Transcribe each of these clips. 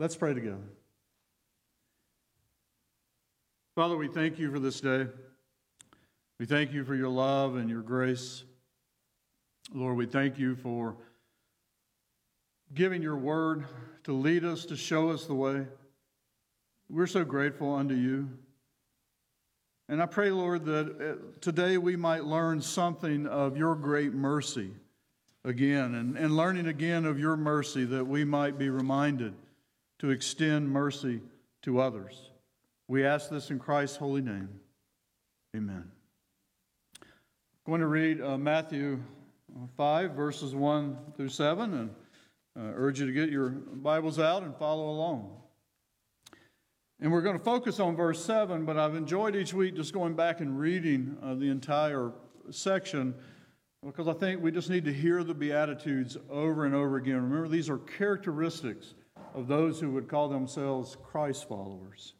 Let's pray together. Father, we thank you for this day. We thank you for your love and your grace. Lord, we thank you for giving your word to lead us, to show us the way. We're so grateful unto you. And I pray, Lord, that uh, today we might learn something of your great mercy again, and, and learning again of your mercy that we might be reminded to extend mercy to others. We ask this in Christ's holy name. Amen. I'm going to read uh, Matthew 5, verses 1 through 7, and uh, urge you to get your Bibles out and follow along. And we're going to focus on verse 7, but I've enjoyed each week just going back and reading uh, the entire section because I think we just need to hear the Beatitudes over and over again. Remember, these are characteristics of those who would call themselves Christ followers.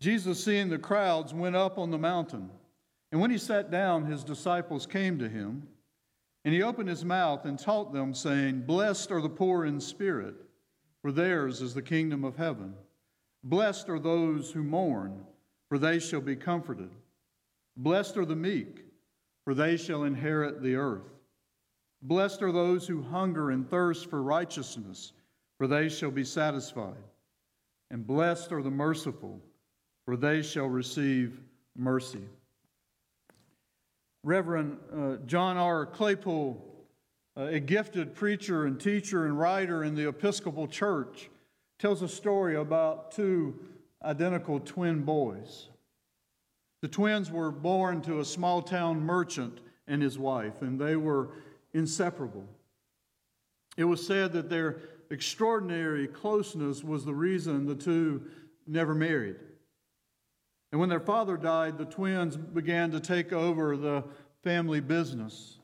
Jesus, seeing the crowds, went up on the mountain. And when he sat down, his disciples came to him. And he opened his mouth and taught them, saying, Blessed are the poor in spirit for theirs is the kingdom of heaven. Blessed are those who mourn, for they shall be comforted. Blessed are the meek, for they shall inherit the earth. Blessed are those who hunger and thirst for righteousness, for they shall be satisfied. And blessed are the merciful, for they shall receive mercy. Reverend uh, John R. Claypool a gifted preacher and teacher and writer in the Episcopal Church, tells a story about two identical twin boys. The twins were born to a small town merchant and his wife, and they were inseparable. It was said that their extraordinary closeness was the reason the two never married. And when their father died, the twins began to take over the family business.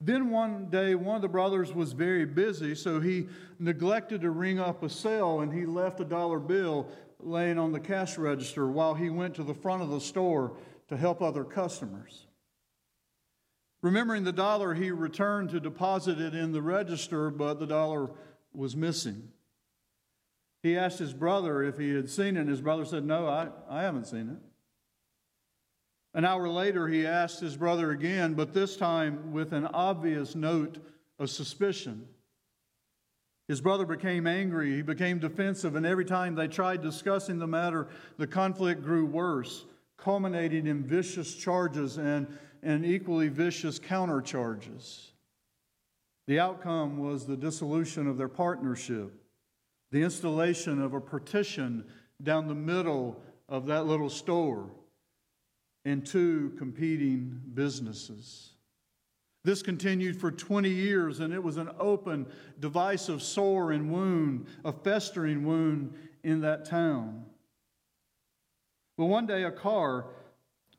Then one day, one of the brothers was very busy, so he neglected to ring up a cell and he left a dollar bill laying on the cash register while he went to the front of the store to help other customers. Remembering the dollar, he returned to deposit it in the register, but the dollar was missing. He asked his brother if he had seen it, and his brother said, No, I, I haven't seen it. An hour later, he asked his brother again, but this time with an obvious note of suspicion. His brother became angry, he became defensive, and every time they tried discussing the matter, the conflict grew worse, culminating in vicious charges and, and equally vicious countercharges. The outcome was the dissolution of their partnership, the installation of a partition down the middle of that little store and two competing businesses. This continued for 20 years, and it was an open, divisive sore and wound, a festering wound in that town. Well, one day a car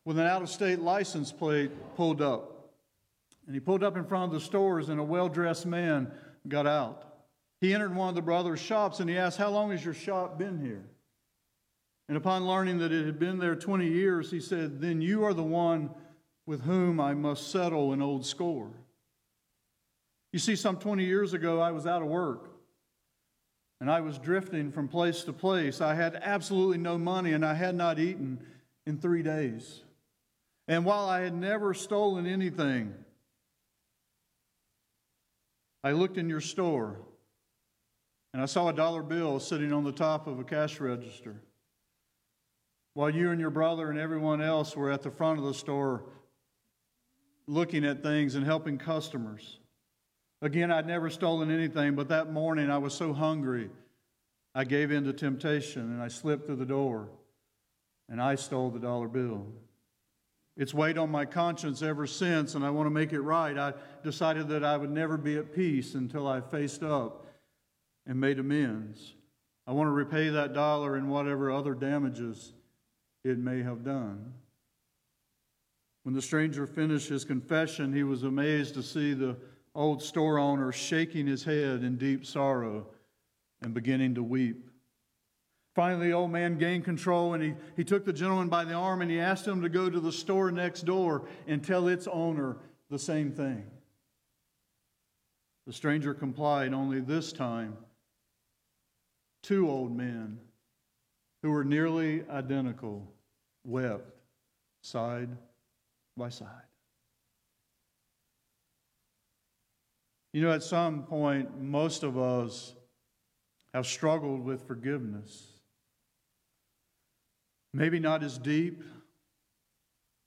with an out of state license plate pulled up. And he pulled up in front of the stores, and a well dressed man got out. He entered one of the brothers' shops and he asked, How long has your shop been here? And upon learning that it had been there 20 years, he said, Then you are the one with whom I must settle an old score. You see, some 20 years ago, I was out of work and I was drifting from place to place. I had absolutely no money and I had not eaten in three days. And while I had never stolen anything, I looked in your store and I saw a dollar bill sitting on the top of a cash register while you and your brother and everyone else were at the front of the store looking at things and helping customers. Again, I'd never stolen anything, but that morning I was so hungry, I gave in to temptation and I slipped through the door and I stole the dollar bill. It's weighed on my conscience ever since, and I want to make it right. I decided that I would never be at peace until I faced up and made amends. I want to repay that dollar and whatever other damages it may have done. When the stranger finished his confession, he was amazed to see the old store owner shaking his head in deep sorrow and beginning to weep. Finally, the old man gained control and he, he took the gentleman by the arm and he asked him to go to the store next door and tell its owner the same thing. The stranger complied, only this time two old men who were nearly identical wept side by side. You know, at some point, most of us have struggled with forgiveness. Maybe not as deep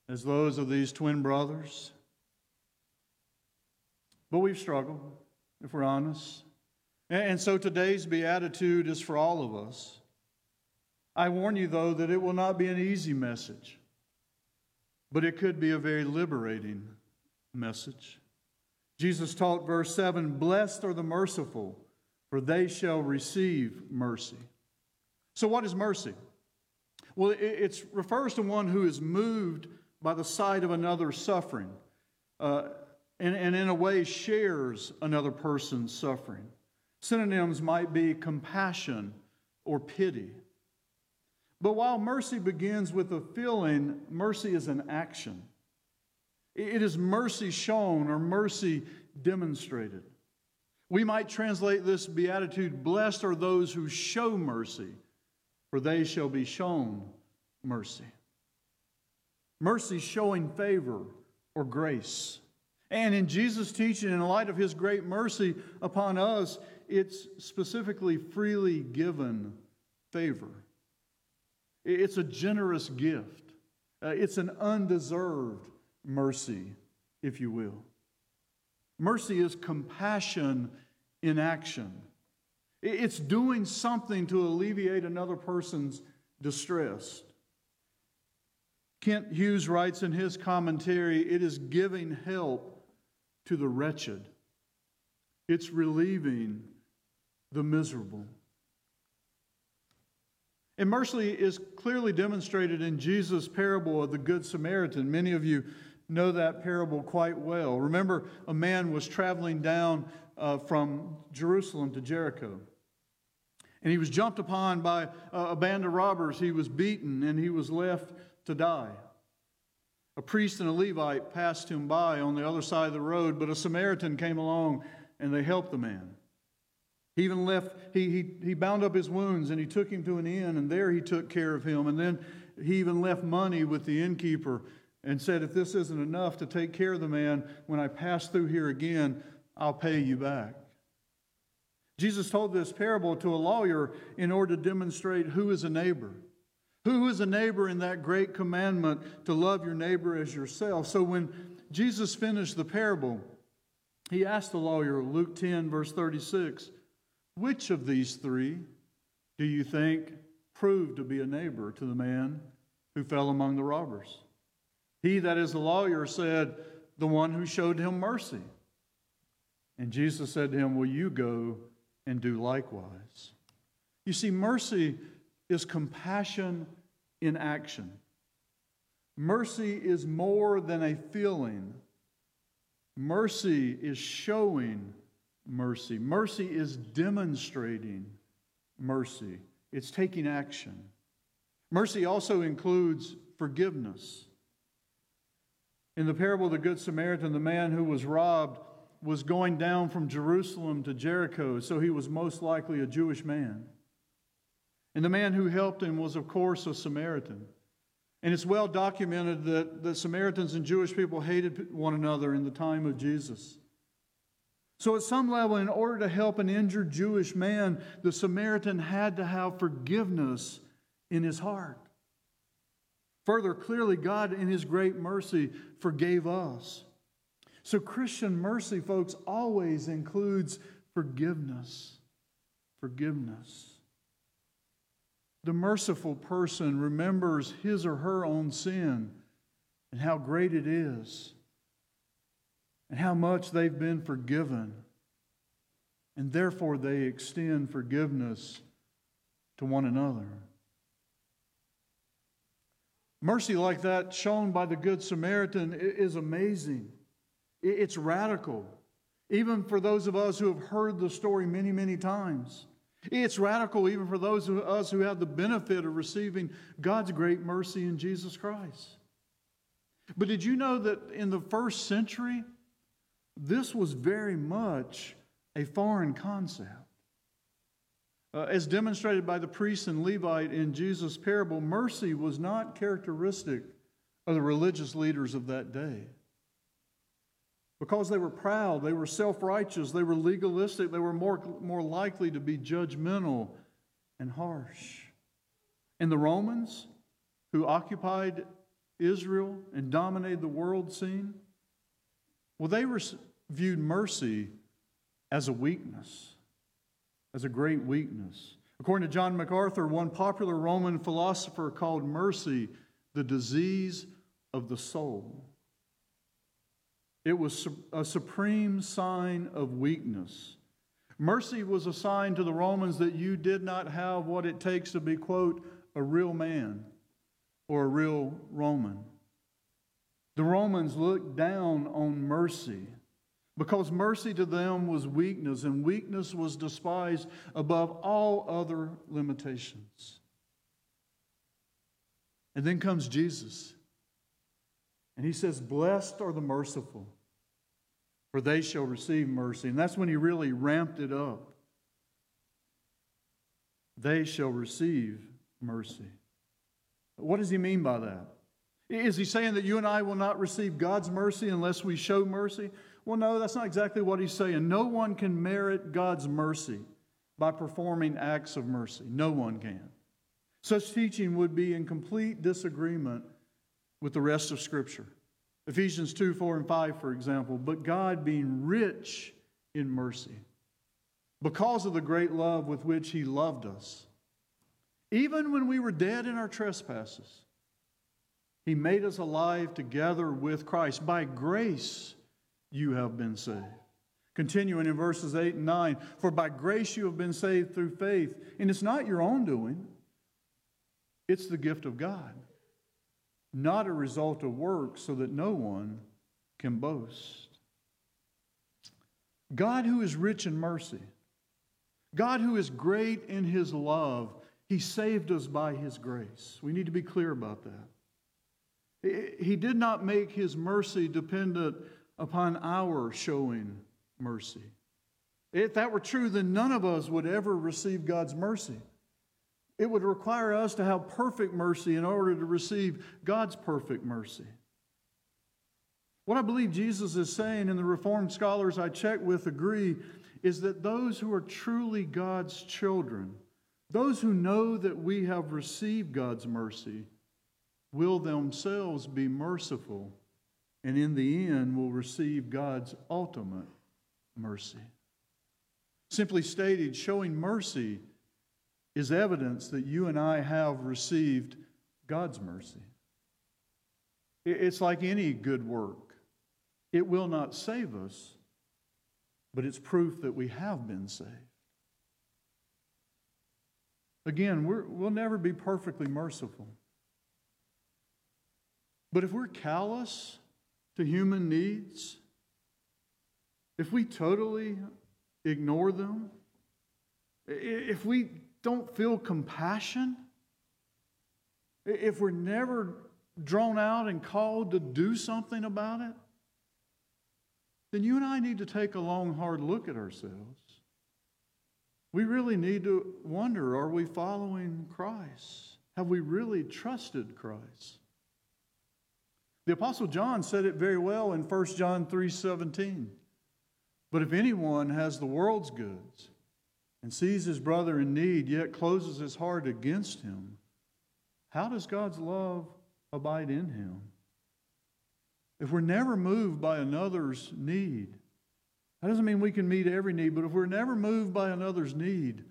as those of these twin brothers, but we've struggled, if we're honest. And so today's beatitude is for all of us. I warn you, though, that it will not be an easy message, but it could be a very liberating message. Jesus taught, verse 7 Blessed are the merciful, for they shall receive mercy. So, what is mercy? Well, it refers to one who is moved by the sight of another suffering uh, and, and, in a way, shares another person's suffering. Synonyms might be compassion or pity. But while mercy begins with a feeling, mercy is an action. It is mercy shown or mercy demonstrated. We might translate this beatitude Blessed are those who show mercy, for they shall be shown mercy. Mercy showing favor or grace. And in Jesus' teaching, in light of his great mercy upon us, it's specifically freely given favor. It's a generous gift. Uh, it's an undeserved mercy, if you will. Mercy is compassion in action. It's doing something to alleviate another person's distress. Kent Hughes writes in his commentary it is giving help to the wretched, it's relieving the miserable. And mercy is clearly demonstrated in Jesus' parable of the Good Samaritan. Many of you know that parable quite well. Remember, a man was traveling down uh, from Jerusalem to Jericho. And he was jumped upon by a band of robbers. He was beaten and he was left to die. A priest and a Levite passed him by on the other side of the road, but a Samaritan came along and they helped the man. He even left, he, he, he bound up his wounds and he took him to an inn, and there he took care of him. And then he even left money with the innkeeper and said, If this isn't enough to take care of the man, when I pass through here again, I'll pay you back. Jesus told this parable to a lawyer in order to demonstrate who is a neighbor. Who is a neighbor in that great commandment to love your neighbor as yourself? So when Jesus finished the parable, he asked the lawyer, Luke 10, verse 36, which of these three do you think proved to be a neighbor to the man who fell among the robbers? He, that is the lawyer, said, The one who showed him mercy. And Jesus said to him, Will you go and do likewise? You see, mercy is compassion in action. Mercy is more than a feeling, mercy is showing mercy. Mercy is demonstrating mercy, it's taking action. Mercy also includes forgiveness. In the parable of the Good Samaritan, the man who was robbed was going down from Jerusalem to Jericho, so he was most likely a Jewish man. And the man who helped him was, of course, a Samaritan. And it's well documented that the Samaritans and Jewish people hated one another in the time of Jesus. So, at some level, in order to help an injured Jewish man, the Samaritan had to have forgiveness in his heart. Further, clearly, God, in His great mercy, forgave us. So, Christian mercy, folks, always includes forgiveness. Forgiveness. The merciful person remembers his or her own sin and how great it is and how much they've been forgiven. And therefore, they extend forgiveness to one another. Mercy like that, shown by the Good Samaritan, is amazing. It's radical, even for those of us who have heard the story many, many times. It's radical even for those of us who have the benefit of receiving God's great mercy in Jesus Christ. But did you know that in the first century, this was very much a foreign concept. Uh, as demonstrated by the priest and Levite in Jesus' parable, mercy was not characteristic of the religious leaders of that day. Because they were proud, they were self righteous, they were legalistic, they were more, more likely to be judgmental and harsh. And the Romans, who occupied Israel and dominated the world scene, well, they viewed mercy as a weakness, as a great weakness. According to John MacArthur, one popular Roman philosopher called mercy the disease of the soul. It was a supreme sign of weakness. Mercy was a sign to the Romans that you did not have what it takes to be, quote, a real man or a real Roman. The Romans looked down on mercy because mercy to them was weakness, and weakness was despised above all other limitations. And then comes Jesus. And he says, Blessed are the merciful, for they shall receive mercy. And that's when he really ramped it up. They shall receive mercy. What does he mean by that? Is he saying that you and I will not receive God's mercy unless we show mercy? Well, no, that's not exactly what he's saying. No one can merit God's mercy by performing acts of mercy. No one can. Such teaching would be in complete disagreement with the rest of Scripture. Ephesians 2 4 and 5, for example. But God, being rich in mercy, because of the great love with which He loved us, even when we were dead in our trespasses, He made us alive together with Christ. By grace, you have been saved. Continuing in verses 8 and 9 For by grace you have been saved through faith, and it's not your own doing, it's the gift of God not a result of works, so that no one can boast. God, who is rich in mercy, God, who is great in his love, he saved us by his grace. We need to be clear about that. He did not make his mercy dependent upon our showing mercy. If that were true, then none of us would ever receive God's mercy. It would require us to have perfect mercy in order to receive God's perfect mercy. What I believe Jesus is saying, and the Reformed scholars I check with agree, is that those who are truly God's children, those who know that we have received God's mercy, will themselves be merciful, and in the end will receive God's ultimate mercy. Simply stated, showing mercy is evidence that you and I have received God's mercy. It's like any good work, it will not save us, but it's proof that we have been saved. Again, we will never be perfectly merciful. But if we're callous to human needs, if we totally ignore them, if we don't feel compassion, if we're never drawn out and called to do something about it, then you and I need to take a long, hard look at ourselves. We really need to wonder are we following Christ? Have we really trusted Christ? The apostle John said it very well in 1 John 3:17. But if anyone has the world's goods and sees his brother in need, yet closes his heart against him, how does God's love abide in him? If we're never moved by another's need, that doesn't mean we can meet every need, but if we're never moved by another's need,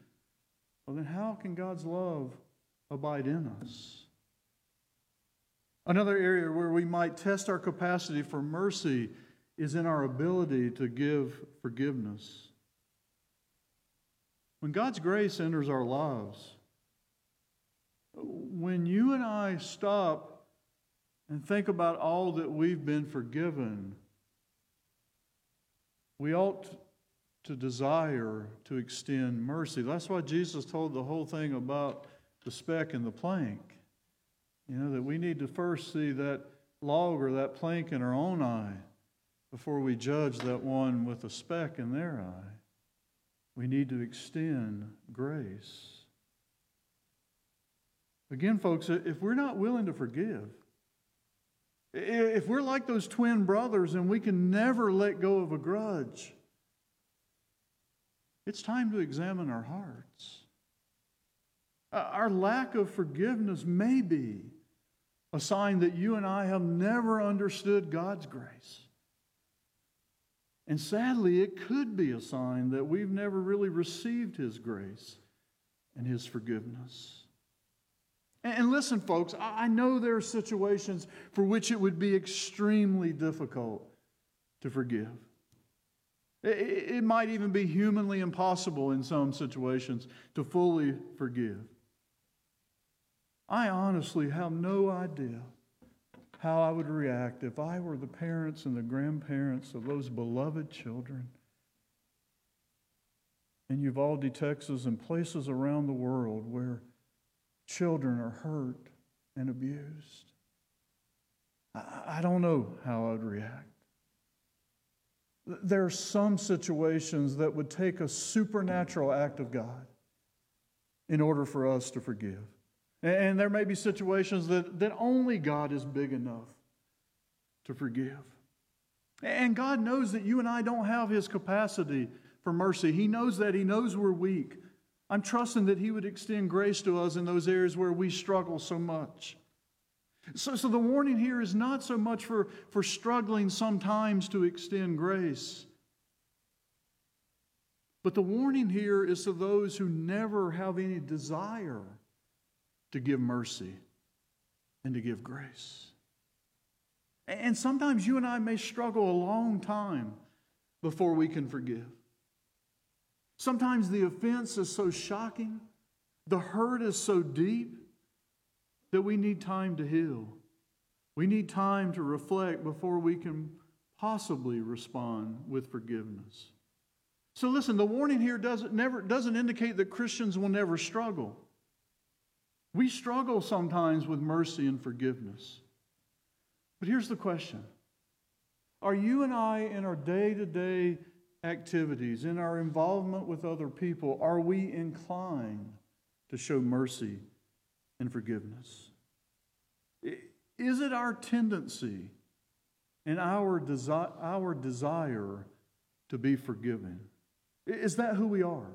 well, then how can God's love abide in us? Another area where we might test our capacity for mercy is in our ability to give forgiveness. When God's grace enters our lives, when you and I stop and think about all that we've been forgiven, we ought to desire to extend mercy. That's why Jesus told the whole thing about the speck and the plank. You know, that we need to first see that log or that plank in our own eye before we judge that one with a speck in their eye. we need to extend grace. Again, folks, if we're not willing to forgive, if we're like those twin brothers and we can never let go of a grudge, it's time to examine our hearts. Our lack of forgiveness may be a sign that you and I have never understood God's grace. And sadly, it could be a sign that we've never really received His grace and His forgiveness. And listen, folks, I know there are situations for which it would be extremely difficult to forgive. It might even be humanly impossible in some situations to fully forgive. I honestly have no idea how I would react if I were the parents and the grandparents of those beloved children in Uvalde, Texas, and places around the world where children are hurt and abused. I, don't know how I'd react. There are some situations that would take a supernatural act of God in order for us to forgive. And there may be situations that, that only God is big enough to forgive. And God knows that you and I don't have His capacity for mercy. He knows that. He knows we're weak. I'm trusting that He would extend grace to us in those areas where we struggle so much. So, so the warning here is not so much for, for struggling sometimes to extend grace, but the warning here is to those who never have any desire to give mercy and to give grace. And sometimes you and I may struggle a long time before we can forgive. Sometimes the offense is so shocking, the hurt is so deep that we need time to heal. We need time to reflect before we can possibly respond with forgiveness. So listen, the warning here doesn't, never, doesn't indicate that Christians will never struggle. We struggle sometimes with mercy and forgiveness. But here's the question Are you and I, in our day to day activities, in our involvement with other people, are we inclined to show mercy and forgiveness? Is it our tendency and our, desi- our desire to be forgiven? Is that who we are?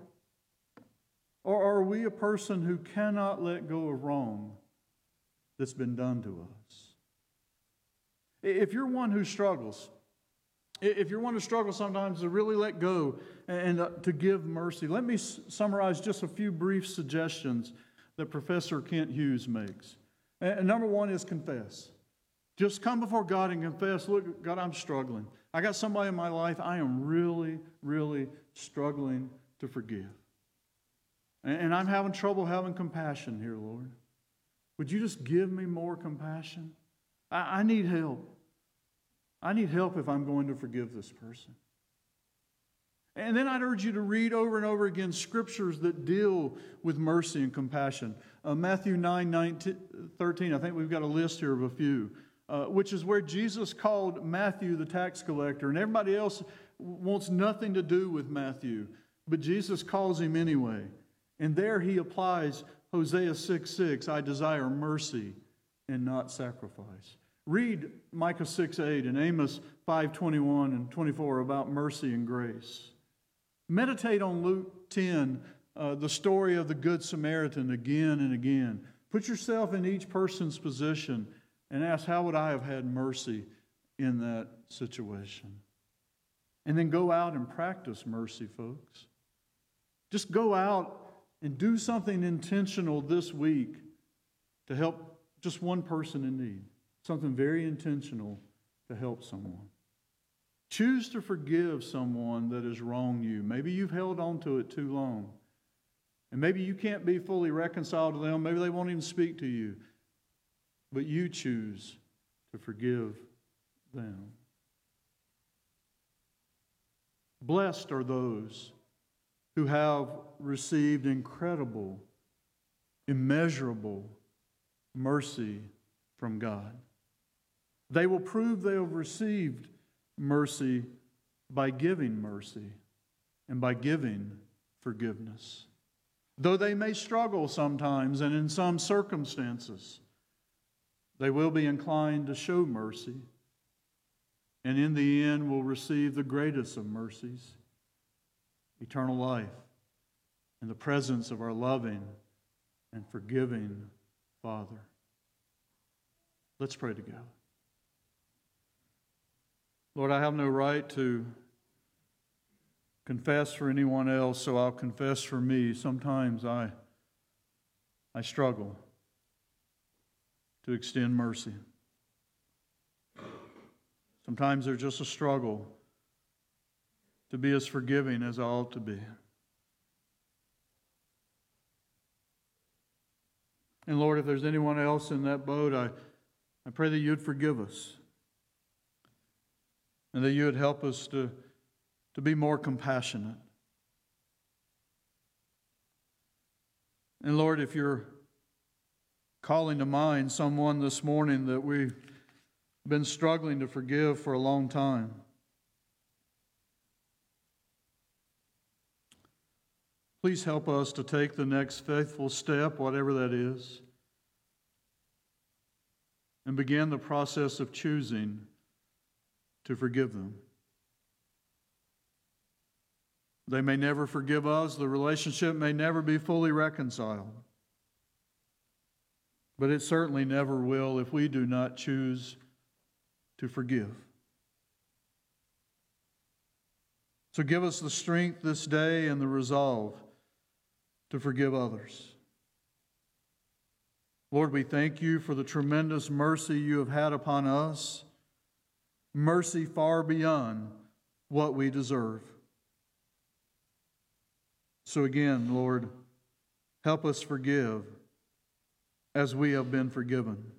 Or are we a person who cannot let go of wrong that's been done to us? If you're one who struggles, if you're one who struggles sometimes to really let go and uh, to give mercy, let me summarize just a few brief suggestions that Professor Kent Hughes makes. And number one is confess. Just come before God and confess, look, God, I'm struggling. I got somebody in my life I am really, really struggling to forgive. And I'm having trouble having compassion here, Lord. Would you just give me more compassion? I, I need help. I need help if I'm going to forgive this person. And then I'd urge you to read over and over again scriptures that deal with mercy and compassion. Uh, Matthew 9, 19, 13, I think we've got a list here of a few, uh, which is where Jesus called Matthew the tax collector, and everybody else wants nothing to do with Matthew, but Jesus calls him anyway. And there he applies Hosea 6 6, I desire mercy and not sacrifice. Read Micah 6 8 and Amos 5 21 and 24 about mercy and grace. Meditate on Luke 10, uh, the story of the Good Samaritan, again and again. Put yourself in each person's position and ask, How would I have had mercy in that situation? And then go out and practice mercy, folks. Just go out and do something intentional this week to help just one person in need. Something very intentional to help someone. Choose to forgive someone that has wronged you. Maybe you've held on to it too long. And maybe you can't be fully reconciled to them. Maybe they won't even speak to you. But you choose to forgive them. Blessed are those who have received incredible, immeasurable mercy from God. They will prove they have received mercy by giving mercy and by giving forgiveness. Though they may struggle sometimes and in some circumstances, they will be inclined to show mercy, and in the end will receive the greatest of mercies eternal life in the presence of our loving and forgiving Father. Let's pray together. Lord, I have no right to confess for anyone else, so I'll confess for me. Sometimes I, I struggle to extend mercy. Sometimes there's just a struggle to be as forgiving as I ought to be. And Lord, if there's anyone else in that boat, I, I pray that you'd forgive us and that you would help us to, to be more compassionate. And Lord, if you're calling to mind someone this morning that we've been struggling to forgive for a long time, please help us to take the next faithful step, whatever that is, and begin the process of choosing to forgive them. They may never forgive us, the relationship may never be fully reconciled. But it certainly never will if we do not choose to forgive. So give us the strength this day and the resolve to forgive others. Lord, we thank you for the tremendous mercy you have had upon us, mercy far beyond what we deserve. So again, Lord, help us forgive as we have been forgiven.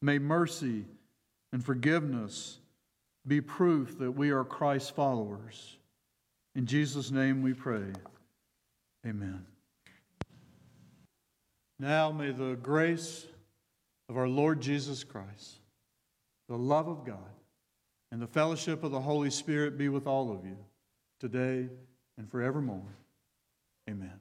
May mercy and forgiveness be proof that we are Christ's followers. In Jesus' name we pray. Amen. Now may the grace of our Lord Jesus Christ, the love of God, and the fellowship of the Holy Spirit be with all of you today and forevermore. Amen.